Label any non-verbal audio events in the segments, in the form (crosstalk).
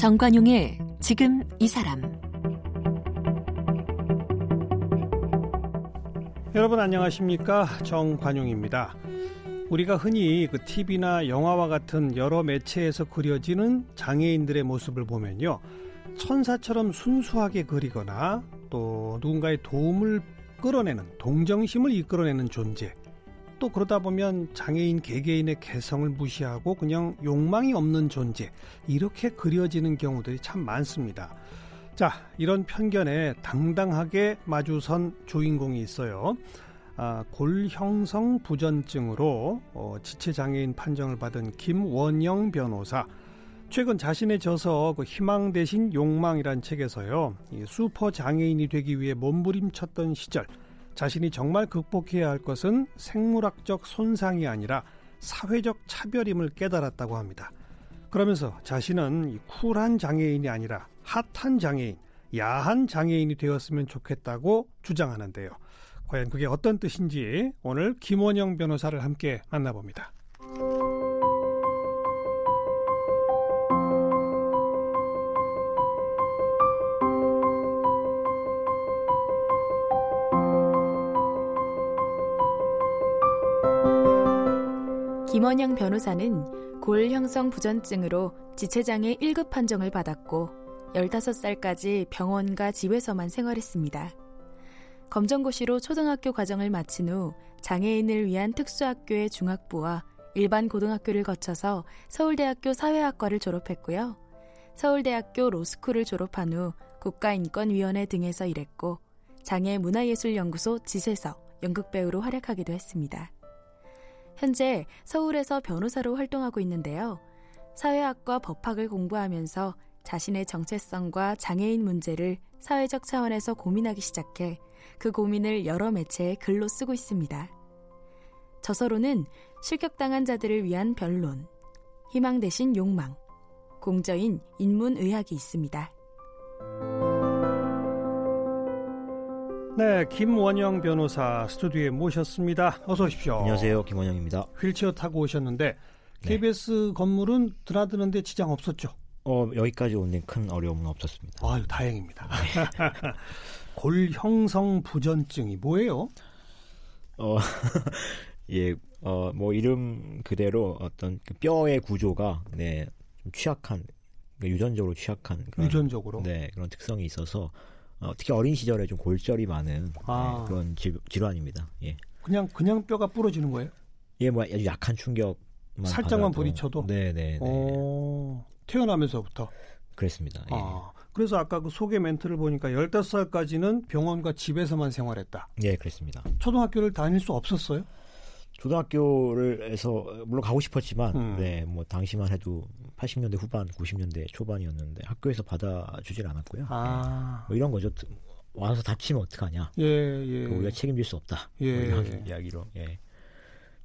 정관용의 지금 이 사람 여러분 안녕하십니까 정관용입니다. 우리가 흔히 그 TV나 영화와 같은 여러 매체에서 그려지는 장애인들의 모습을 보면요. 천사처럼 순수하게 그리거나 또 누군가의 도움을 끌어내는 동정심을 이끌어내는 존재. 또 그러다 보면 장애인 개개인의 개성을 무시하고 그냥 욕망이 없는 존재. 이렇게 그려지는 경우들이 참 많습니다. 자, 이런 편견에 당당하게 마주선 주인공이 있어요. 아, 골형성 부전증으로 어, 지체장애인 판정을 받은 김원영 변호사. 최근 자신의 저서 그 희망 대신 욕망이란 책에서요. 이 슈퍼 장애인이 되기 위해 몸부림쳤던 시절 자신이 정말 극복해야 할 것은 생물학적 손상이 아니라 사회적 차별임을 깨달았다고 합니다. 그러면서 자신은 이 쿨한 장애인이 아니라 핫한 장애인, 야한 장애인이 되었으면 좋겠다고 주장하는데요. 과연 그게 어떤 뜻인지 오늘 김원영 변호사를 함께 만나봅니다. 김원영 변호사는 골 형성 부전증으로 지체장애 1급 판정을 받았고 15살까지 병원과 집에서만 생활했습니다. 검정고시로 초등학교 과정을 마친 후 장애인을 위한 특수학교의 중학부와 일반 고등학교를 거쳐서 서울대학교 사회학과를 졸업했고요. 서울대학교 로스쿨을 졸업한 후 국가인권위원회 등에서 일했고 장애 문화예술연구소 지세서 연극배우로 활약하기도 했습니다. 현재 서울에서 변호사로 활동하고 있는데요. 사회학과 법학을 공부하면서 자신의 정체성과 장애인 문제를 사회적 차원에서 고민하기 시작해 그 고민을 여러 매체에 글로 쓰고 있습니다. 저서로는 실격당한 자들을 위한 변론, 희망 대신 욕망, 공저인 인문의학이 있습니다. 네, 김원영 변호사 스튜디오에 모셨습니다. 어서 오십시오. 안녕하세요, 김원영입니다. 휠체어 타고 오셨는데 KBS 네. 건물은 드나드는데 지장 없었죠? 어, 여기까지 오는 큰 어려움은 없었습니다. 아유, 다행입니다. 네. (laughs) 골형성 부전증이 뭐예요? 어, (laughs) 예, 어, 뭐 이름 그대로 어떤 그 뼈의 구조가 네, 좀 취약한 그러니까 유전적으로 취약한 그런, 유전적으로 네 그런 특성이 있어서 어, 특히 어린 시절에 좀 골절이 많은 아. 네, 그런 질, 질환입니다. 예. 그냥 그냥 뼈가 부러지는 거예요? 예, 뭐 아주 약한 충격만 살짝만 부딪혀도. 네, 네, 네. 태어나면서부터. 그랬습니다. 예. 아, 그래서 아까 그 소개 멘트를 보니까 15살까지는 병원과 집에서만 생활했다. 예, 그렇습니다. 초등학교를 다닐 수 없었어요? 초등학교를 해서 물론 가고 싶었지만 음. 네, 뭐 당시만 해도 80년대 후반, 90년대 초반이었는데 학교에서 받아주질 않았고요. 아. 네. 뭐 이런 거죠. 와서 다치면 어떡하냐. 예, 예. 우리가 책임질 수 없다. 예. 뭐 이런 (laughs) 이야기로 예.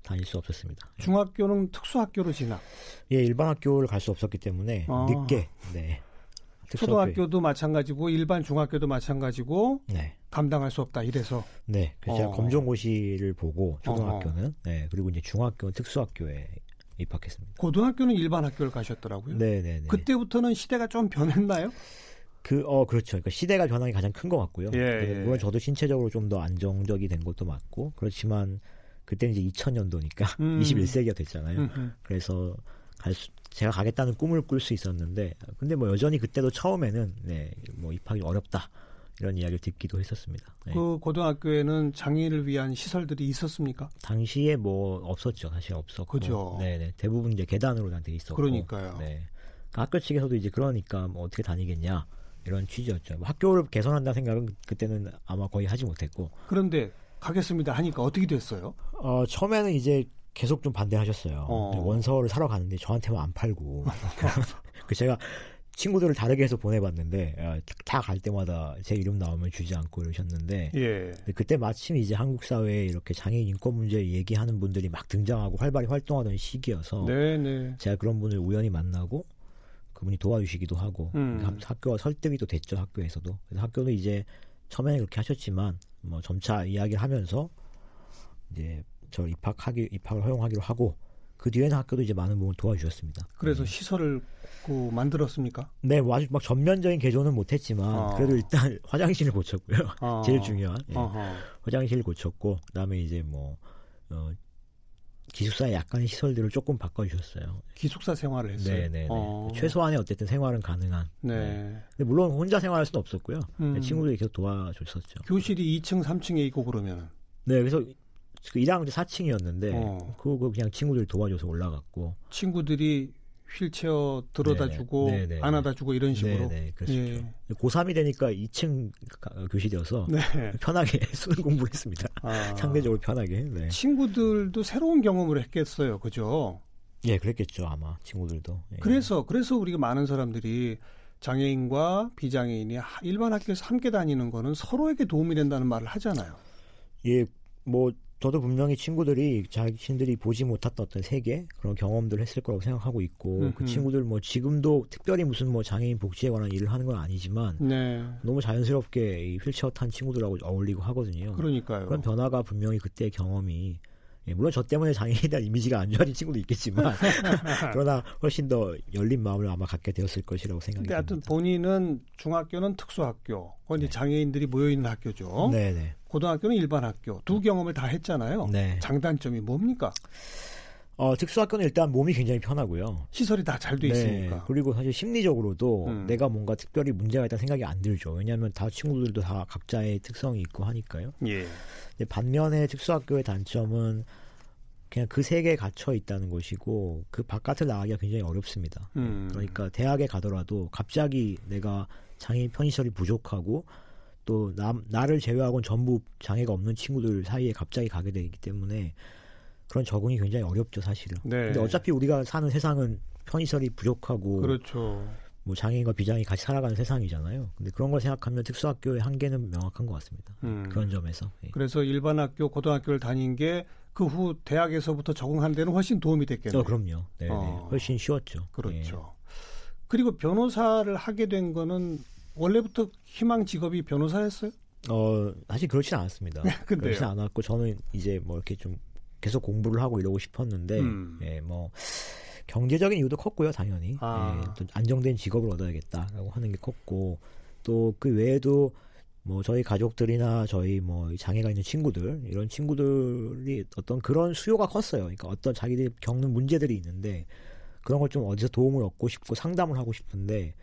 다닐 수 없었습니다. 예. 중학교는 특수학교로 진학. 예, 일반 학교를 갈 수 없었기 때문에 아. 늦게 네. 초등학교도 마찬가지고 일반 중학교도 마찬가지고 네. 감당할 수 없다 이래서 네 그래서 어. 제가 검정고시를 보고 초등학교는 어. 네 그리고 이제 중학교는 특수학교에 입학했습니다. 고등학교는 일반 학교를 가셨더라고요. 네네네. 네, 네. 그때부터는 시대가 좀 변했나요? 그, 어, 그렇죠. 그러니까 시대가 변한 게 가장 큰 것 같고요. 예, 예. 물론 저도 신체적으로 좀 더 안정적이 된 것도 맞고, 그렇지만, 그때는 이제 2000년도니까, 음. (laughs) 21세기가 됐잖아요. 음흠. 그래서, 갈 수, 제가 가겠다는 꿈을 꿀 수 있었는데 근데 뭐 여전히 그때도 처음에는 네, 뭐 입학이 어렵다. 이런 이야기를 듣기도 했었습니다. 네. 그 고등학교에는 장애인을 위한 시설들이 있었습니까? 당시에 뭐 없었죠. 사실 없었고. 그죠. 네, 네. 대부분 이제 계단으로 돼 있었고. 그러니까요. 네. 그러니까 학교 측에서도 이제 그러니까 뭐 어떻게 다니겠냐 이런 취지였죠. 뭐 학교를 개선한다는 생각은 그때는 아마 거의 하지 못했고. 그런데 가겠습니다 하니까 어떻게 됐어요? 어, 처음에는 이제 계속 좀 반대하셨어요. 어. 원서를 사러 가는데 저한테만 안 팔고. (laughs) (laughs) 그 제가 친구들을 다르게 해서 보내봤는데 어, 다갈 때마다 제 이름 나오면 주지 않고 이러셨는데 예. 그때 마침 이제 한국 사회에 이렇게 장애인 인권 문제 얘기하는 분들이 막 등장하고 활발히 활동하던 시기여서 네네. 네. 제가 그런 분을 우연히 만나고 그분이 도와주시기도 하고 음. 학교가 설득이 또 됐죠 학교에서도 그래서 학교는 이제 처음에는 그렇게 하셨지만 뭐 점차 이야기를 하면서 이제 저 입학하기 입학을 허용하기로 하고 그 뒤에는 학교도 이제 많은 부분 도와주셨습니다. 그래서 네. 시설을 그 만들었습니까? 네, 뭐 아주 막 전면적인 개조는 못했지만 어. 그래도 일단 (laughs) 화장실을 고쳤고요. 어. (laughs) 제일 중요한 예. 화장실을 고쳤고 그다음에 이제 뭐 어, 기숙사 약간의 시설들을 조금 바꿔주셨어요. 기숙사 생활을 했어요. 네네. 네. 어. 최소한의 어쨌든 생활은 가능한. 네. 네. 물론 혼자 생활할 수는 없었고요. 음. 친구들이 계속 도와줬었죠. 교실이 2층, 3층에 있고 그러면. 네, 그래서 그 1학년 때 4층이었는데 어. 그거 그냥 친구들이 도와줘서 올라갔고. 친구들이 휠체어 들어다 주고 안아다 주고 이런 식으로. 네, 그렇죠. 예. 고3이 되니까 2층 교실이어서 네. (laughs) 편하게 수능 공부를 했습니다. 아. 상대적으로 편하게. 네. 친구들도 새로운 경험을 했겠어요. 그죠? 예, 그랬겠죠. 아마 친구들도. 예. 그래서 그래서 우리가 많은 사람들이 장애인과 비장애인이 일반 학교에서 함께 다니는 거는 서로에게 도움이 된다는 말을 하잖아요. 예, 뭐 저도 분명히 친구들이 자신들이 보지 못했던 어떤 세계 그런 경험들을 했을 거라고 생각하고 있고 음흠. 그 친구들 뭐 지금도 특별히 무슨 뭐 장애인 복지에 관한 일을 하는 건 아니지만 네. 너무 자연스럽게 이 휠체어 탄 친구들하고 어울리고 하거든요. 그러니까요. 그런 변화가 분명히 그때 경험이 예, 물론 저 때문에 장애인에 대한 이미지가 안 좋아진 친구도 있겠지만 (laughs) 그러나 훨씬 더 열린 마음을 아마 갖게 되었을 것이라고 생각이 듭니다. 하여튼 본인은 중학교는 특수학교, 그건 네. 장애인들이 모여 있는 학교죠. 네 네. 네. 고등학교는 일반 학교 두 경험을 다 했잖아요. 네. 장단점이 뭡니까? 어, 특수학교는 일단 몸이 굉장히 편하고요. 시설이 다 잘돼 네. 있으니까. 그리고 사실 심리적으로도 음. 내가 뭔가 특별히 문제가 있다는 생각이 안 들죠. 왜냐하면 다 친구들도 다 각자의 특성이 있고 하니까요. 예. 반면에 특수학교의 단점은 그냥 그 세계에 갇혀 있다는 것이고 그 바깥을 나가기가 굉장히 어렵습니다. 음. 그러니까 대학에 가더라도 갑자기 내가 장애인 편의시설이 부족하고 또 나, 나를 제외하고는 전부 장애가 없는 친구들 사이에 갑자기 가게 되기 때문에 그런 적응이 굉장히 어렵죠 사실은. 네. 근데 어차피 우리가 사는 세상은 편의시설이 부족하고 그렇죠. 뭐 장애인과 비장애인이 같이 살아가는 세상이잖아요. 근데 그런 걸 생각하면 특수학교의 한계는 명확한 것 같습니다. 음. 그런 점에서. 예. 그래서 일반 학교, 고등학교를 다닌 게 그 후 대학에서부터 적응하는 데는 훨씬 도움이 됐겠네요. 어, 그럼요. 네, 네. 어. 훨씬 쉬웠죠. 그렇죠. 예. 그리고 변호사를 하게 된 거는 원래부터 희망 직업이 변호사였어요? 어, 사실 그렇진 않았습니다. 그렇진 않았고 저는 이제 뭐 이렇게 좀 계속 공부를 하고 이러고 싶었는데 음. 예, 뭐 경제적인 이유도 컸고요, 당연히. 아. 예, 또 안정된 직업을 얻어야겠다라고 하는 게 컸고 또 그 외에도 뭐 저희 가족들이나 저희 뭐 장애가 있는 친구들 이런 친구들이 어떤 그런 수요가 컸어요. 그러니까 어떤 자기들이 겪는 문제들이 있는데 그런 걸 좀 어디서 도움을 얻고 싶고 상담을 하고 싶은데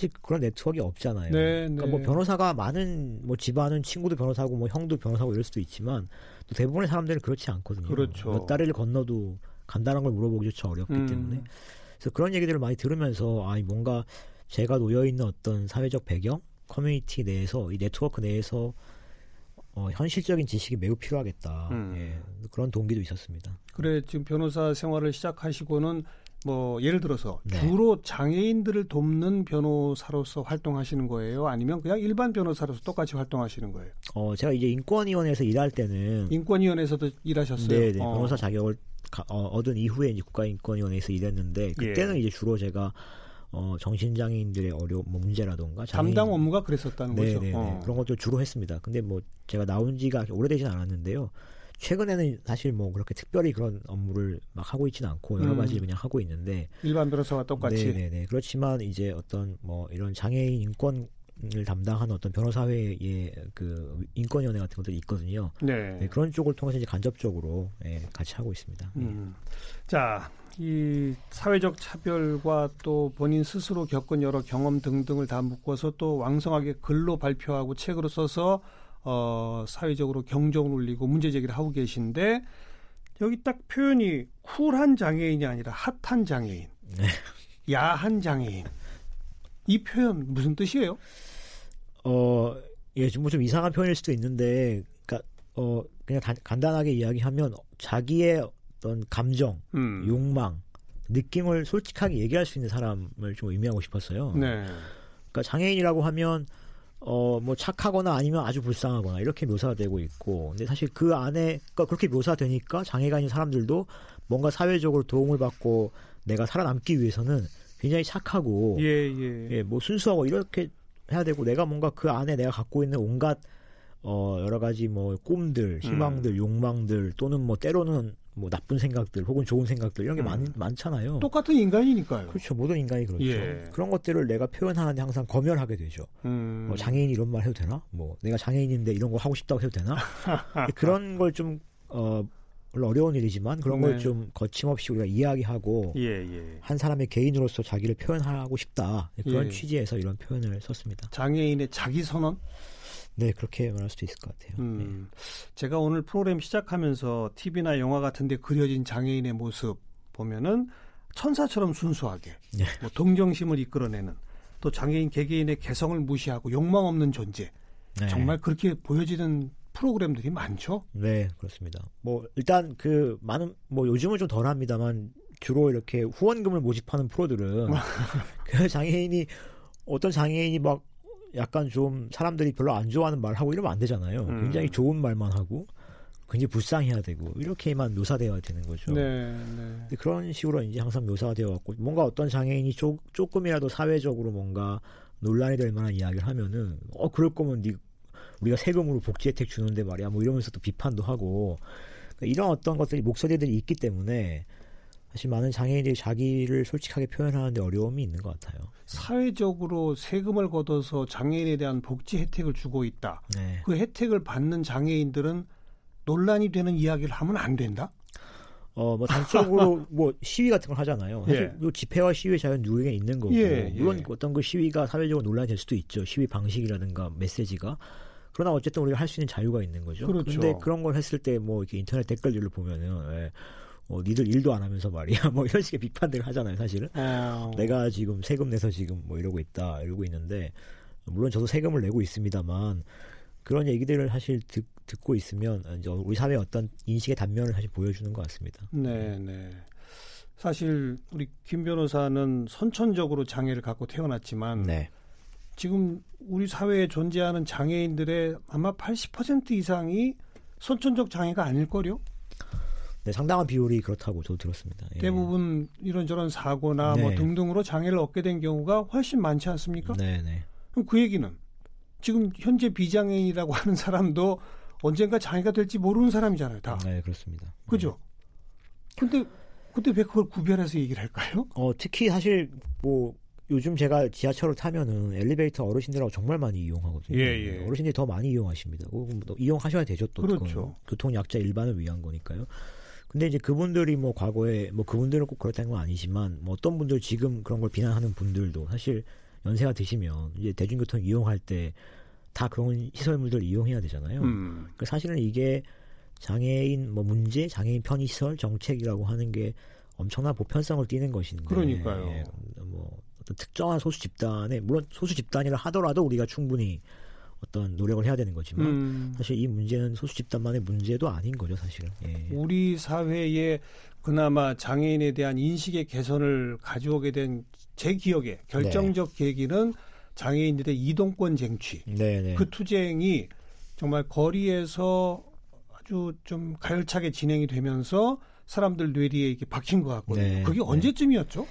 사실 그런 네트워크가 없잖아요. 네, 그러니까 네. 뭐 변호사가 많은 뭐 집안은 친구도 변호사고 뭐 형도 변호사고 이럴 수도 있지만 또 대부분의 사람들은 그렇지 않거든요. 그렇죠. 몇 다리를 건너도 간단한 걸 물어보기조차 어렵기 음. 때문에 그래서 그런 얘기들을 많이 들으면서 아 뭔가 제가 놓여 있는 어떤 사회적 배경 커뮤니티 내에서 이 네트워크 내에서 어, 현실적인 지식이 매우 필요하겠다. 음. 예, 그런 동기도 있었습니다. 그래 지금 변호사 생활을 시작하시고는 뭐 예를 들어서 네. 주로 장애인들을 돕는 변호사로서 활동하시는 거예요? 아니면 그냥 일반 변호사로서 똑같이 활동하시는 거예요? 어, 제가 이제 인권위원회에서 일할 때는 인권위원회에서도 일하셨어요. 네, 네. 어. 변호사 자격을 어, 얻은 이후에 이제 국가인권위원회에서 일했는데 그때는 예. 이제 주로 제가 어, 정신장애인들의 어려움, 뭐 문제라던가 장애인, 담당 업무가 그랬었다는 네네네, 거죠. 네, 네. 어. 그런 것도 주로 했습니다. 근데 뭐 제가 나온 지가 오래되진 않았는데요. 최근에는 사실 뭐 그렇게 특별히 그런 업무를 막 하고 있지는 않고 여러 음. 가지 그냥 하고 있는데 일반 변호사와 똑같이 네네네 그렇지만 이제 어떤 뭐 이런 장애인 인권 을 담당하는 어떤 변호사회의 그 인권위원회 같은 것들이 있거든요. 네. 네. 그런 쪽을 통해서 이제 간접적으로 예, 같이 하고 있습니다. 예. 음. 자, 이 사회적 차별과 또 본인 스스로 겪은 여러 경험 등등을 다 묶어서 또 왕성하게 글로 발표하고 책으로 써서 어, 사회적으로 경종을 울리고 문제 제기를 하고 계신데 여기 딱 표현이 쿨한 장애인이 아니라 핫한 장애인, 네. 야한 장애인. 이 표현 무슨 뜻이에요? 어, 예, 좀, 좀 이상한 표현일 수도 있는데, 그니까, 어, 그냥 다, 간단하게 이야기하면, 자기의 어떤 감정, 음. 욕망, 느낌을 솔직하게 얘기할 수 있는 사람을 좀 의미하고 싶었어요. 네. 그러니까 장애인이라고 하면 어, 뭐 착하거나 아니면 아주 불쌍하거나 이렇게 묘사되고 있고, 근데 사실 그 안에, 그러니까 그렇게 묘사되니까 장애가 있는 사람들도 뭔가 사회적으로 도움을 받고 내가 살아남기 위해서는 굉장히 착하고, 예, 예. 예, 뭐 순수하고 이렇게 해야 되고, 내가 뭔가 그 안에 내가 갖고 있는 온갖, 어, 여러 가지 뭐 꿈들, 희망들, 음. 욕망들 또는 뭐 때로는 뭐 나쁜 생각들 혹은 좋은 생각들 이런 게 음. 많, 많잖아요. 똑같은 인간이니까요. 그렇죠. 모든 인간이 그렇죠. 예. 그런 것들을 내가 표현하는데 항상 검열하게 되죠. 음. 뭐 장애인이 이런 말 해도 되나? 뭐 내가 장애인인데 이런 거 하고 싶다고 해도 되나? (laughs) 그런 걸좀 어, 물론 어려운 일이지만 그런 네. 걸좀 거침없이 우리가 이야기하고 예, 예. 한 사람의 개인으로서 자기를 표현하고 싶다 그런 예. 취지에서 이런 표현을 썼습니다. 장애인의 자기 선언? 네, 그렇게 말할 수도 있을 것 같아요. 음, 네. 제가 오늘 프로그램 시작하면서 TV나 영화 같은데 그려진 장애인의 모습 보면은 천사처럼 순수하게 네. 뭐 동정심을 이끌어내는 또 장애인 개개인의 개성을 무시하고 욕망 없는 존재 네. 정말 그렇게 보여지는 프로그램들이 많죠. 네, 그렇습니다. 뭐 일단 그 많은 뭐 요즘은 좀 덜합니다만 주로 이렇게 후원금을 모집하는 프로들은 (laughs) 그 장애인이 어떤 장애인이 막 약간 좀 사람들이 별로 안 좋아하는 말 하고 이러면 안 되잖아요. 음. 굉장히 좋은 말만 하고 굉장히 불쌍해야 되고 이렇게만 묘사되어야 되는 거죠. 네, 네. 그런 식으로 이제 항상 묘사되어 왔고 뭔가 어떤 장애인이 조, 조금이라도 사회적으로 뭔가 논란이 될 만한 이야기를 하면은 어 그럴 거면 니 우리가 세금으로 복지 혜택 주는데 말이야 뭐 이러면서 또 비판도 하고 그러니까 이런 어떤 것들이 목소리들이 있기 때문에 사실 많은 장애인들이 자기를 솔직하게 표현하는데 어려움이 있는 것 같아요. 사회적으로 세금을 걷어서 장애인에 대한 복지 혜택을 주고 있다. 네. 그 혜택을 받는 장애인들은 논란이 되는 이야기를 하면 안 된다? 어, 뭐, 단적으로 (laughs) 뭐, 시위 같은 걸 하잖아요. 사실, 예. 집회와 시위 자유는 누구에게 있는 거고, 예, 물론 예. 어떤 그 시위가 사회적으로 논란이 될 수도 있죠. 시위 방식이라든가 메시지가. 그러나 어쨌든 우리가 할 수 있는 자유가 있는 거죠. 그렇죠. 근데 그런 걸 했을 때 뭐, 이렇게 인터넷 댓글들을 보면은, 예, 어, 니들 일도 안 하면서 말이야. (laughs) 뭐 이런 식의 비판들을 하잖아요, 사실은. 아... 내가 지금 세금 내서 지금 뭐 이러고 있다, 이러고 있는데, 물론 저도 세금을 내고 있습니다만, 그런 얘기들을 사실 듣, 듣고 있으면, 이제 우리 사회의 어떤 인식의 단면을 사실 보여주는 것 같습니다. 네, 네. 사실 우리 김 변호사는 선천적으로 장애를 갖고 태어났지만, 네. 지금 우리 사회에 존재하는 장애인들의 아마 80% 이상이 선천적 장애가 아닐걸요? 네, 상당한 비율이 그렇다고 저도 들었습니다. 예. 대부분 이런저런 사고나 뭐 네. 뭐 등등으로 장애를 얻게 된 경우가 훨씬 많지 않습니까? 네, 네. 그럼 그 얘기는 지금 현재 비장애인이라고 (laughs) 하는 사람도 언젠가 장애가 될지 모르는 사람이잖아요, 다. 네, 그렇습니다. 그죠? 근데 근데 왜 그걸 구별해서 얘기를 할까요? 어, 특히 사실 뭐 요즘 제가 지하철을 타면은 엘리베이터 어르신들하고 정말 많이 이용하거든요. 예, 예. 어르신들이 더 많이 이용하십니다. 뭐 이용하셔야 되죠. 또 그렇죠. 교통 약자 일반을 위한 거니까요. 근데 이제 그분들이 뭐 과거에 뭐 그분들은 꼭 그렇다는 건 아니지만 뭐 어떤 분들 지금 그런 걸 비난하는 분들도 사실 연세가 드시면 이제 대중교통 이용할 때 다 그런 시설물들 이용해야 되잖아요. 음. 그러니까 사실은 이게 장애인 뭐 문제, 장애인 편의 시설 정책이라고 하는 게 엄청난 보편성을 띠는 것인데. 그러니까요. 예, 뭐 어떤 특정한 소수 집단에 물론 소수 집단이라 하더라도 우리가 충분히 어떤 노력을 해야 되는 거지만 음. 사실 이 문제는 소수 집단만의 문제도 아닌 거죠 사실은. 예. 우리 사회에 그나마 장애인에 대한 인식의 개선을 가져오게 된 제 기억에 결정적 네. 계기는 장애인들의 이동권 쟁취. 네네. 네. 그 투쟁이 정말 거리에서 아주 좀 가열차게 진행이 되면서 사람들 뇌리에 이렇게 박힌 것 같거든요. 네, 그게 네. 언제쯤이었죠?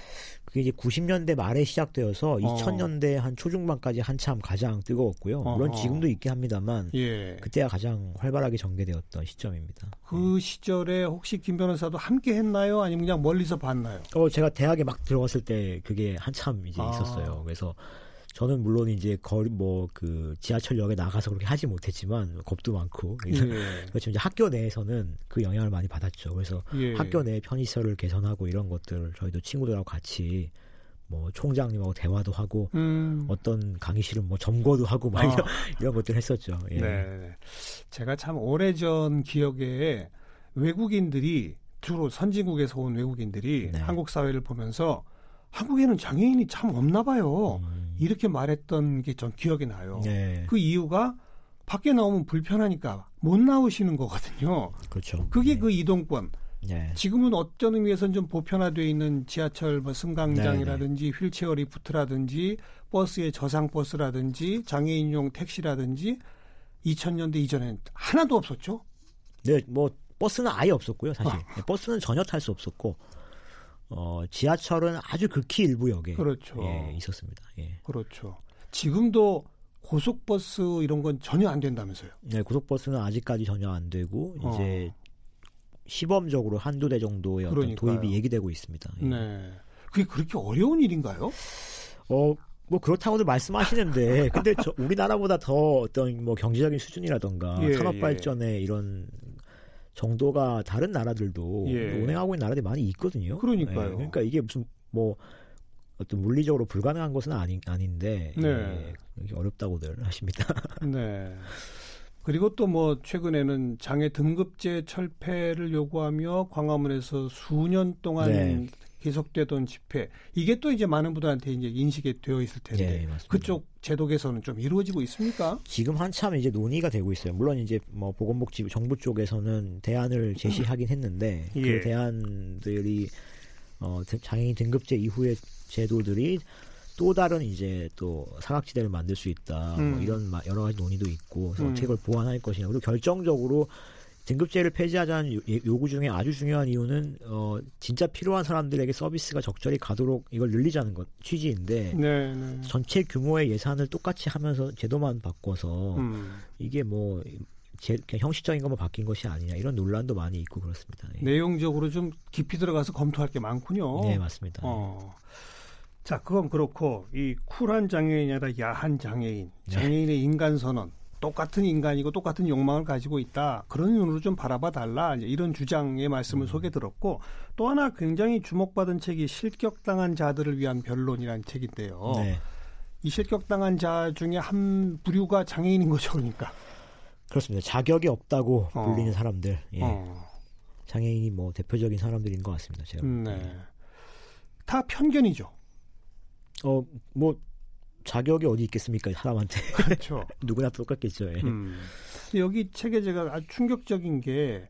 그게 이제 90년대 말에 시작되어서 어. 2000년대 한 초중반까지 한참 가장 뜨거웠고요. 어 물론 지금도 있긴 합니다만 예. 그때가 가장 활발하게 전개되었던 시점입니다. 그 네. 시절에 혹시 김 변호사도 함께 했나요? 아니면 그냥 멀리서 봤나요? 어 제가 대학에 막 들어갔을 때 그게 한참 이제 아. 있었어요. 그래서 저는 물론 이제 거리 뭐 그 지하철역에 나가서 그렇게 하지 못했지만 겁도 많고 그래서 예. (laughs) 그렇지만 이제 학교 내에서는 그 영향을 많이 받았죠. 그래서 예. 학교 내 편의시설을 개선하고 이런 것들 저희도 친구들하고 같이 뭐 총장님하고 대화도 하고 음. 어떤 강의실은 뭐 점거도 하고 막 아. (laughs) 이런, 이런 것들 했었죠. 예. 네. 제가 참 오래전 기억에 외국인들이 주로 선진국에서 온 외국인들이 네. 한국 사회를 보면서 한국에는 장애인이 참 없나 봐요. 음. 이렇게 말했던 게 전 기억이 나요. 네. 그 이유가 밖에 나오면 불편하니까 못 나오시는 거거든요. 그렇죠. 그게 네. 그 이동권. 네. 지금은 어떤 의미에서는 좀 보편화되어 있는 지하철 뭐 승강장이라든지 네, 네. 휠체어 리프트라든지 버스의 저상 버스라든지 장애인용 택시라든지 2000년대 이전엔 하나도 없었죠. 네, 뭐 버스는 아예 없었고요, 사실. 아. 버스는 전혀 탈 수 없었고 어, 지하철은 아주 극히 일부 역에 그렇죠. 예, 있었습니다. 예. 그렇죠. 지금도 고속버스 이런 건 전혀 안 된다면서요? 네, 고속버스는 아직까지 전혀 안 되고 어. 이제 시범적으로 한두 대 정도의 어떤 도입이 얘기되고 있습니다. 예. 네. 그게 그렇게 어려운 일인가요? 어, 뭐 그렇다고도 말씀하시는데 근데 저 우리나라보다 더 어떤 뭐 경제적인 수준이라던가 (laughs) 예, 산업 발전에 예. 이런 정도가 다른 나라들도 예. 운행하고 있는 나라들이 많이 있거든요. 그러니까요. 네, 그러니까 이게 무슨 뭐 어떤 물리적으로 불가능한 것은 아니, 아닌데 네. 예, 어렵다고들 하십니다. (laughs) 네. 그리고 또 뭐 최근에는 장애 등급제 철폐를 요구하며 광화문에서 수년 동안 네. 계속되던 집회 이게 또 이제 많은 분들한테 이제 인식이 되어 있을 텐데 네, 그쪽 제도 개선은 좀 이루어지고 있습니까? 지금 한참 이제 논의가 되고 있어요. 물론 이제 뭐 보건복지 정부 쪽에서는 대안을 제시하긴 했는데 그 예. 그 대안들이 어 장애인 등급제 이후의 제도들이 또 다른 이제 또 사각지대를 만들 수 있다. 뭐 음. 뭐 이런 여러 가지 논의도 있고 그래서 음. 그걸 보완할 것이냐. 그리고 결정적으로 등급제를 폐지하자는 예, 요구 중에 아주 중요한 이유는 어 진짜 필요한 사람들에게 서비스가 적절히 가도록 이걸 늘리자는 것 취지인데 네, 네. 전체 규모의 예산을 똑같이 하면서 제도만 바꿔서 음. 이게 뭐 제, 그냥 형식적인 것만 바뀐 것이 아니냐 이런 논란도 많이 있고 그렇습니다. 예. 내용적으로 좀 깊이 들어가서 검토할 게 많군요. 네 맞습니다. 어. 자 그건 그렇고 이 쿨한 장애인이 아니라 야한 장애인, 네. 장애인의 인간 선언 똑같은 인간이고 똑같은 욕망을 가지고 있다. 그런 눈으로 좀 바라봐 달라. 이런 주장의 말씀을 음. 소개 들었고 또 하나 굉장히 주목받은 책이 실격당한 자들을 위한 변론이라는 책인데요. 네. 이 실격당한 자 중에 한 부류가 장애인인 거죠, 그러니까. 그렇습니다. 자격이 없다고 어. 불리는 사람들. 예. 어. 장애인이 뭐 대표적인 사람들인 것 같습니다. 제가. 네. 다 편견이죠. 어, 뭐 자격이 어디 있겠습니까 사람한테 그렇죠 (laughs) 누구나 똑같겠죠 예. 음. 여기 책에 제가 아주 충격적인 게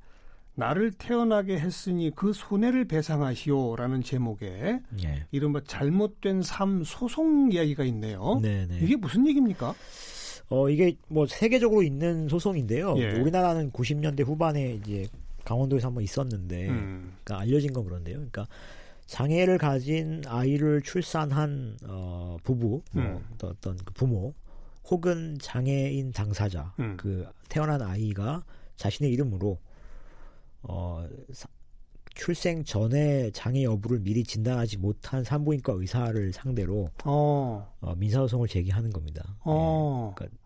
나를 태어나게 했으니 그 손해를 배상하시오라는 제목의 예. 이른바 잘못된 삶 소송 이야기가 있네요. 네네. 이게 무슨 얘기입니까? 어 이게 뭐 세계적으로 있는 소송인데요. 예. 우리나라는 90년대 후반에 이제 강원도에서 한번 있었는데, 음. 그러니까 알려진 건 그런데요. 그러니까 장애를 가진 아이를 출산한 어, 부부, 뭐 음. 뭐 어떤 그 부모 혹은 장애인 당사자, 음. 그 태어난 아이가 자신의 이름으로 어, 사, 출생 전에 장애 여부를 미리 진단하지 못한 산부인과 의사를 상대로 어. 어 민사소송을 제기하는 겁니다. 어. 네, 그러니까,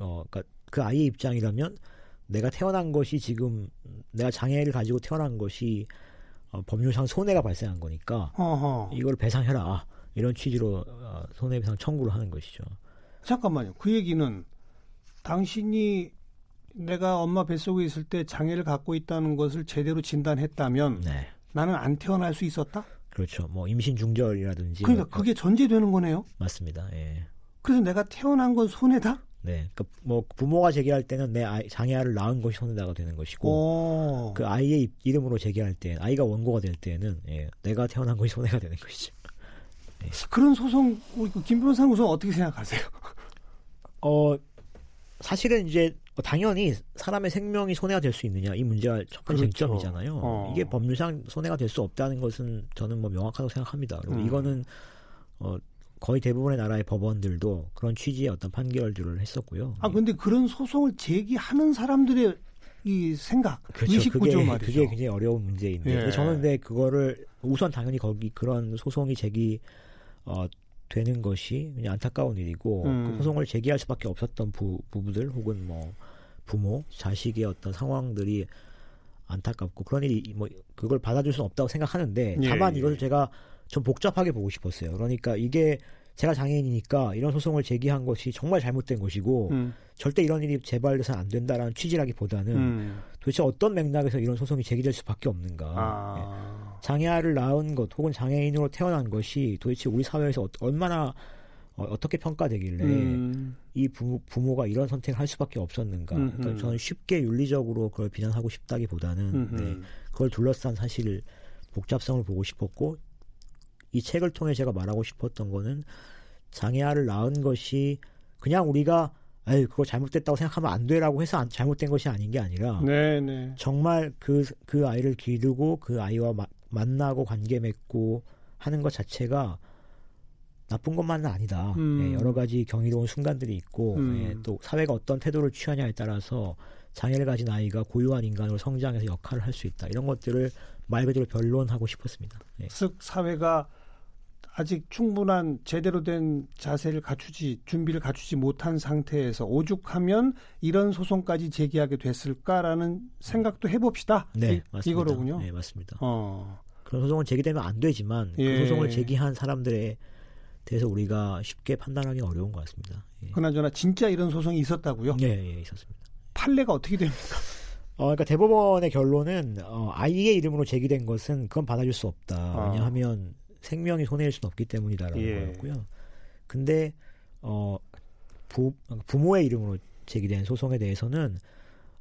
어, 그러니까 그 아이의 입장이라면 내가 태어난 것이 지금 내가 장애를 가지고 태어난 것이 어, 법률상 손해가 발생한 거니까 어허. 이걸 배상해라 이런 취지로 어, 손해배상 청구를 하는 것이죠. 잠깐만요. 그 얘기는 당신이 내가 엄마 뱃속에 있을 때 장애를 갖고 있다는 것을 제대로 진단했다면 네. 나는 안 태어날 수 있었다? 그렇죠. 뭐 임신 중절이라든지 그러니까 그게 전제되는 거네요. 맞습니다. 예. 그래서 내가 태어난 건 손해다? 네, 그러니까 뭐 부모가 제기할 때는 내 아이, 장애아를 낳은 것이 손해다가 되는 것이고 오. 그 아이의 이름으로 제기할 때 아이가 원고가 될 때는 예, 내가 태어난 것이 손해가 되는 것이죠. 네. 그런 소송 그김 변호사님 우선 어떻게 생각하세요? (laughs) 어 사실은 이제 당연히 사람의 생명이 손해가 될 수 있느냐 이 문제가 첫 번째 그렇죠. 쟁점이잖아요. 어. 이게 법률상 손해가 될 수 없다는 것은 저는 뭐 명확하다고 생각합니다. 그리고 음. 이거는 어 거의 대부분의 나라의 법원들도 그런 취지의 어떤 판결들을 했었고요. 아 근데 그런 소송을 제기하는 사람들의 이 생각, 그렇죠. 의식 구조 말이죠. 그게 굉장히 어려운 문제인데 예. 저는 근데 그거를 우선 당연히 거기 그런 소송이 제기 어, 되는 것이 그냥 안타까운 일이고 음. 그 소송을 제기할 수밖에 없었던 부, 부부들 혹은 뭐 부모, 자식의 어떤 상황들이 안타깝고 그런 일이 뭐 그걸 받아줄 수는 없다고 생각하는데 예, 다만 예. 이것을 제가 좀 복잡하게 보고 싶었어요. 그러니까 이게 제가 장애인이니까 이런 소송을 제기한 것이 정말 잘못된 것이고 음. 절대 이런 일이 재발돼서는 안 된다라는 취지라기보다는 음. 도대체 어떤 맥락에서 이런 소송이 제기될 수밖에 없는가. 아. 네. 장애아를 낳은 것 혹은 장애인으로 태어난 것이 도대체 우리 사회에서 어, 얼마나 어, 떻게 평가되길래 음. 이 부모, 부모가 이런 선택을 할 수밖에 없었는가. 그러니까 저는 쉽게 윤리적으로 그걸 비난하고 싶다기보다는 네, 그걸 둘러싼 사실 복잡성을 보고 싶었고 이 책을 통해 제가 말하고 싶었던 거는 장애아를 낳은 것이 그냥 우리가 에이 그거 잘못됐다고 생각하면 안 돼라고 해서 안, 잘못된 것이 아닌 게 아니라 네네. 네. 정말 그그 그 아이를 기르고 그 아이와 마, 만나고 관계 맺고 하는 것 자체가 나쁜 것만은 아니다. 음. 예, 여러 가지 경이로운 순간들이 있고 음. 예, 또 사회가 어떤 태도를 취하냐에 따라서 장애를 가진 아이가 고유한 인간으로 성장해서 역할을 할 수 있다. 이런 것들을 말 그대로 변론하고 싶었습니다. 예. 즉 사회가 아직 충분한 제대로 된 자세를 갖추지 준비를 갖추지 못한 상태에서 오죽하면 이런 소송까지 제기하게 됐을까라는 생각도 해봅시다. 네, 이, 맞습니다. 이거로군요. 네, 맞습니다. 어. 그런 소송은 제기되면 안 되지만 그 예. 그 소송을 제기한 사람들에 대해서 우리가 쉽게 판단하기 어려운 것 같습니다. 예. 그나저나 진짜 이런 소송이 있었다고요? 예, 예, 있었습니다. 판례가 어떻게 됩니까? (laughs) 어, 그러니까 대법원의 결론은 어, 아이의 이름으로 제기된 것은 그건 받아줄 수 없다. 아. 왜냐하면 생명이 손해일 수는 없기 때문이다라는 예. 거였고요. 근데 어, 부, 부모의 이름으로 제기된 소송에 대해서는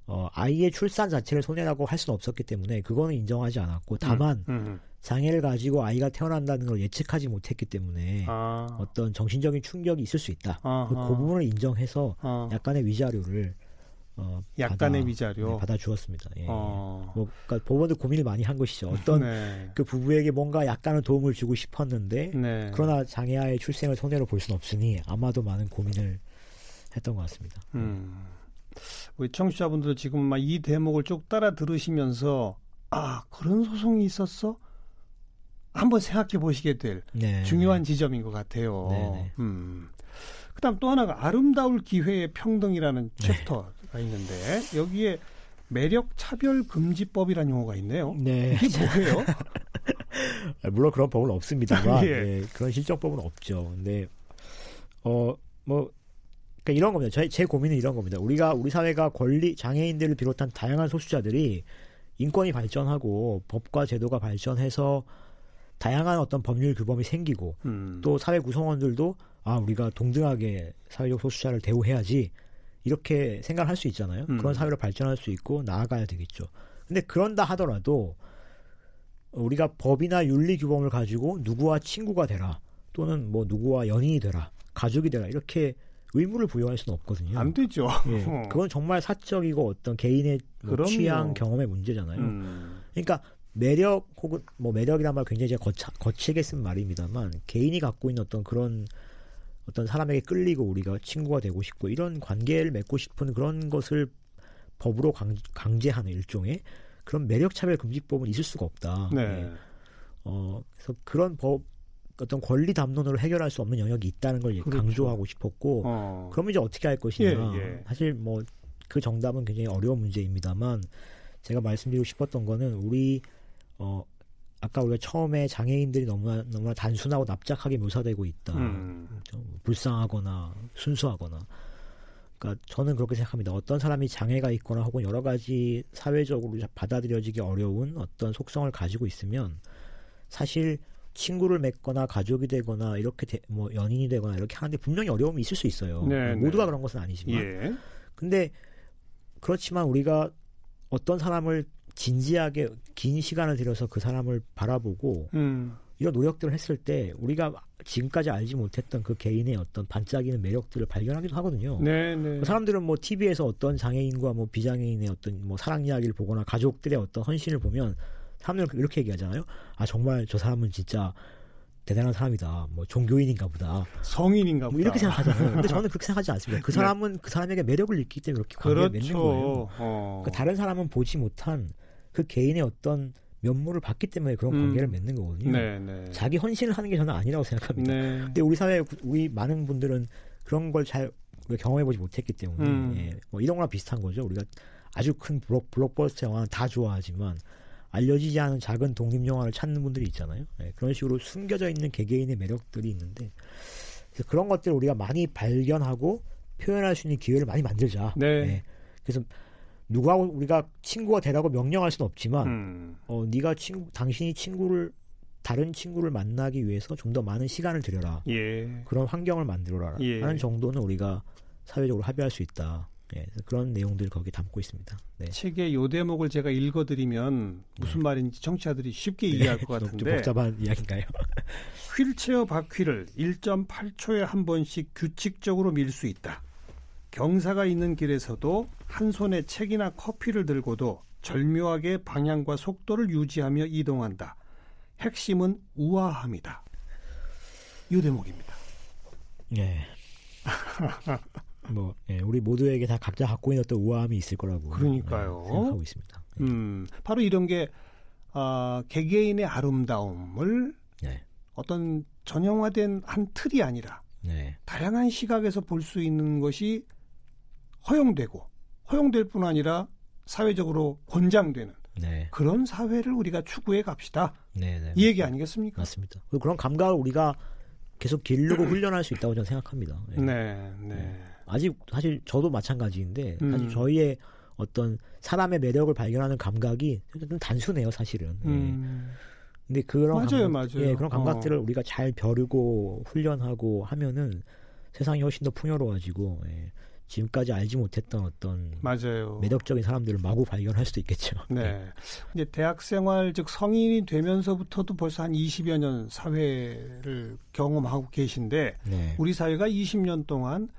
어, 아이의 출산 자체를 손해라고 할 수는 없었기 때문에 그거는 인정하지 않았고 다만 음, 음. 장애를 가지고 아이가 태어난다는 걸 예측하지 못했기 때문에 아, 어떤 정신적인 충격이 있을 수 있다. 아하. 그 부분을 인정해서 어, 약간의 위자료를 어, 약간의 받아, 위자료. 네, 받아 주었습니다. 예. 어. 뭐 그러니까 법원도 고민을 많이 한 것이죠. 어떤 네. 그 부부에게 뭔가 약간의 도움을 주고 싶었는데 네. 그러나 장애아의 출생을 손해로 볼 수는 없으니 아마도 많은 고민을 했던 것 같습니다. 음. 우리 청취자분들 지금 막 이 대목을 쭉 따라 들으시면서 아 그런 소송이 있었어? 한번 생각해 보시게 될 네. 중요한 지점인 것 같아요. 네네. 음. 그다음 또 하나가 아름다울 기회의 평등이라는 네. 챕터 가 있는데 여기에 매력 차별 금지법이라는 용어가 있네요. 네. 이게 뭐예요? (laughs) 물론 그런 법은 없습니다만 (laughs) 예. 예, 그런 실정법은 없죠. 근데 어뭐 그러니까 이런 겁니다. 제, 제 고민은 이런 겁니다. 우리가 우리 사회가 권리 장애인들을 비롯한 다양한 소수자들이 인권이 발전하고 법과 제도가 발전해서 다양한 어떤 법률 규범이 생기고 음. 또 사회 구성원들도 아 우리가 동등하게 사회적 소수자를 대우해야지 이렇게 생각을 할수 있잖아요. 음. 그런 사회로 발전할 수 있고 나아가야 되겠죠. 근데 그런다 하더라도 우리가 법이나 윤리 규범을 가지고 누구와 친구가 되라 또는 뭐 누구와 연인이 되라 가족이 되라 이렇게 의무를 부여할 수는 없거든요. 안 되죠. 예, 어. 그건 정말 사적이고 어떤 개인의 뭐. 취향 경험의 문제잖아요. 음. 그러니까 매력 혹은 뭐 매력이란 말 굉장히 제가 거차, 거칠게 쓴 말입니다만 개인이 갖고 있는 어떤 그런 어떤 사람에게 끌리고 우리가 친구가 되고 싶고 이런 관계를 맺고 싶은 그런 것을 법으로 강, 강제하는 일종의 그런 매력 차별 금지법은 있을 수가 없다. 네. 예. 어 그래서 그런 법 어떤 권리 담론으로 해결할 수 없는 영역이 있다는 걸 그렇죠. 강조하고 싶었고 어. 그러면 이제 어떻게 할 것이냐. 예, 예. 사실 뭐 그 정답은 굉장히 어려운 문제입니다만 제가 말씀드리고 싶었던 거는 우리 어 아까 우리가 처음에 장애인들이 너무나 너무나 단순하고 납작하게 묘사되고 있다. 음. 좀 불쌍하거나 순수하거나. 그러니까 저는 그렇게 생각합니다. 어떤 사람이 장애가 있거나 혹은 여러 가지 사회적으로 받아들여지기 어려운 어떤 속성을 가지고 있으면 사실 친구를 맺거나 가족이 되거나 이렇게 되- 뭐 연인이 되거나 이렇게 하는데 분명히 어려움이 있을 수 있어요. 네, 모두가 네. 그런 것은 아니지만. 예. 근데 그렇지만 우리가 어떤 사람을 진지하게 긴 시간을 들여서 그 사람을 바라보고 음. 이런 노력들을 했을 때 우리가 지금까지 알지 못했던 그 개인의 어떤 반짝이는 매력들을 발견하기도 하거든요. 네, 네. 그 사람들은 뭐 TV에서 어떤 장애인과 뭐 비장애인의 어떤 뭐 사랑 이야기를 보거나 가족들의 어떤 헌신을 보면 사람들은 이렇게 얘기하잖아요. 아 정말 저 사람은 진짜 대단한 사람이다. 뭐 종교인인가 보다. 성인인가 보다. 뭐 이렇게 생각하잖아요. 근데 저는 그렇게 생각하지 않습니다. 그 네. 사람은 그 사람에게 매력을 느끼기 때문에 그렇게 관계를 맺는 거예요. 그렇죠. 어. 그러니까 다른 사람은 보지 못한 그 개인의 어떤 면모를 봤기 때문에 그런 음. 관계를 맺는 거거든요. 네, 네. 자기 헌신을 하는 게 저는 아니라고 생각합니다. 네. 근데 우리 사회 우리 많은 분들은 그런 걸 잘 경험해 보지 못했기 때문에 음. 예, 뭐 이런 거랑 비슷한 거죠. 우리가 아주 큰 블록, 블록버스터 영화는 다 좋아하지만 알려지지 않은 작은 독립 영화를 찾는 분들이 있잖아요. 예, 그런 식으로 숨겨져 있는 개개인의 매력들이 있는데 그런 것들을 우리가 많이 발견하고 표현할 수 있는 기회를 많이 만들자. 네. 예, 그래서 누가 우리가 친구가 되라고 명령할 수는 없지만 음. 어 네가 친구 당신이 친구를 다른 친구를 만나기 위해서 좀 더 많은 시간을 들여라. 예. 그런 환경을 만들어라 예. 하는 정도는 우리가 사회적으로 합의할 수 있다. 예, 그런 내용들 거기 담고 있습니다. 네. 책의 요 대목을 제가 읽어드리면 무슨 말인지 청취자들이 쉽게 이해할 것 좀, (laughs) 좀 같은데 복잡한 이야기인가요? (laughs) 휠체어 바퀴를 1.8초에 한 번씩 규칙적으로 밀 수 있다. 경사가 있는 길에서도 한 손에 책이나 커피를 들고도 절묘하게 방향과 속도를 유지하며 이동한다. 핵심은 우아함이다. 이 대목입니다. 예. (laughs) 뭐 예, 우리 모두에게 다 각자 갖고 있는 어떤 우아함이 있을 거라고 그러니까요. 예, 생각하고 있습니다. 예. 음, 바로 이런 게 어, 개개인의 아름다움을 네. 어떤 전형화된 한 틀이 아니라 네. 다양한 시각에서 볼 수 있는 것이 허용되고 허용될 뿐 아니라 사회적으로 권장되는 네. 그런 사회를 우리가 추구해 갑시다. 네, 네, 이 얘기 아니겠습니까? 맞습니다. 그런 감각을 우리가 계속 기르고 (clears throat) 훈련할 수 있다고 저는 생각합니다. 네, 네. 네. 아직 사실 저도 마찬가지인데 음. 사실 저희의 어떤 사람의 매력을 발견하는 감각이 좀 단순해요, 사실은. 예. 음. 근데 그런 맞아요, 감각, 맞아요. 예, 그런 감각들을 어. 우리가 잘 벼르고 훈련하고 하면은 세상이 훨씬 더 풍요로워지고 예. 지금까지 알지 못했던 어떤 맞아요. 매력적인 사람들을 마구 발견할 수도 있겠죠. 네. (laughs) 네. 이제 대학 생활 즉 성인이 되면서부터도 벌써 한 20여 년 사회를 경험하고 계신데 네. 우리 사회가 20년 동안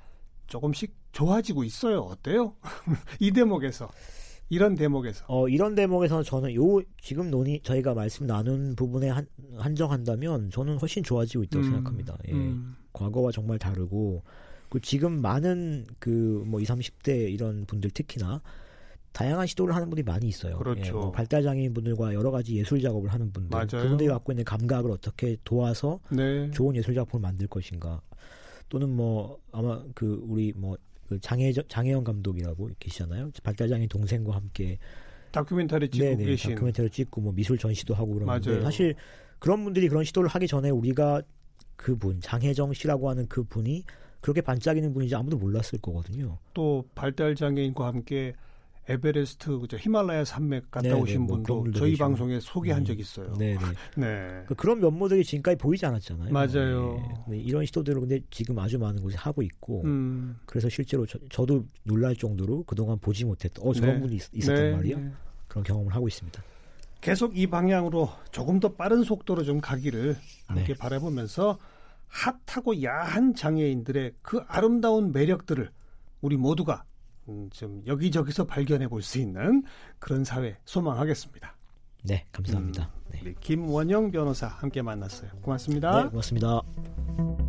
조금씩 좋아지고 있어요. 어때요? (laughs) 이 대목에서 이런 대목에서. 어 이런 대목에서 저는 요 지금 논의 저희가 말씀 나눈 부분에 한, 한정한다면 저는 훨씬 좋아지고 있다고 음, 생각합니다. 예. 음. 과거와 정말 다르고 그 지금 많은 그 뭐 20, 30대 이런 분들 특히나 다양한 시도를 하는 분들이 많이 있어요. 그렇죠. 예, 뭐 발달 장애인 분들과 여러 가지 예술 작업을 하는 분들, 맞아요. 그분들이 갖고 있는 감각을 어떻게 도와서 네. 좋은 예술 작품을 만들 것인가, 또는 뭐 아마 그 우리 뭐그 장애 장혜영 감독이라고 계시잖아요. 발달 장애인 동생과 함께 다큐멘터리 찍고 네네, 계신 다큐멘터리 찍고 뭐 미술 전시도 하고 그러는데 맞아요. 사실 그런 분들이 그런 시도를 하기 전에 우리가 그분 장혜정 씨라고 하는 그 분이 그렇게 반짝이는 분인지 아무도 몰랐을 거거든요. 또 발달 장애인과 함께 에베레스트 그죠 히말라야 산맥 갔다 네네, 오신 뭐 분도 저희 계시고. 방송에 소개한 음, 적 있어요. 네네. 네. 그 그런 면모들이 지금까지 보이지 않았잖아요. 맞아요. 네. 이런 시도들을 근데 지금 아주 많은 곳이 하고 있고 음. 그래서 실제로 저, 도 놀랄 정도로 그동안 보지 못했던 어 저런 네. 분이 있, 었단 네. 말이야. 네. 그런 경험을 하고 있습니다. 계속 이 방향으로 조금 더 빠른 속도로 좀 가기를 함께 네. 바라보면서 핫하고 야한 장애인들의 그 아름다운 매력들을 우리 모두가 음, 좀 여기저기서 발견해 볼 수 있는 그런 사회 소망하겠습니다. 네, 감사합니다. 음, 네. 김원영 변호사 함께 만났어요. 고맙습니다. 네, 고맙습니다.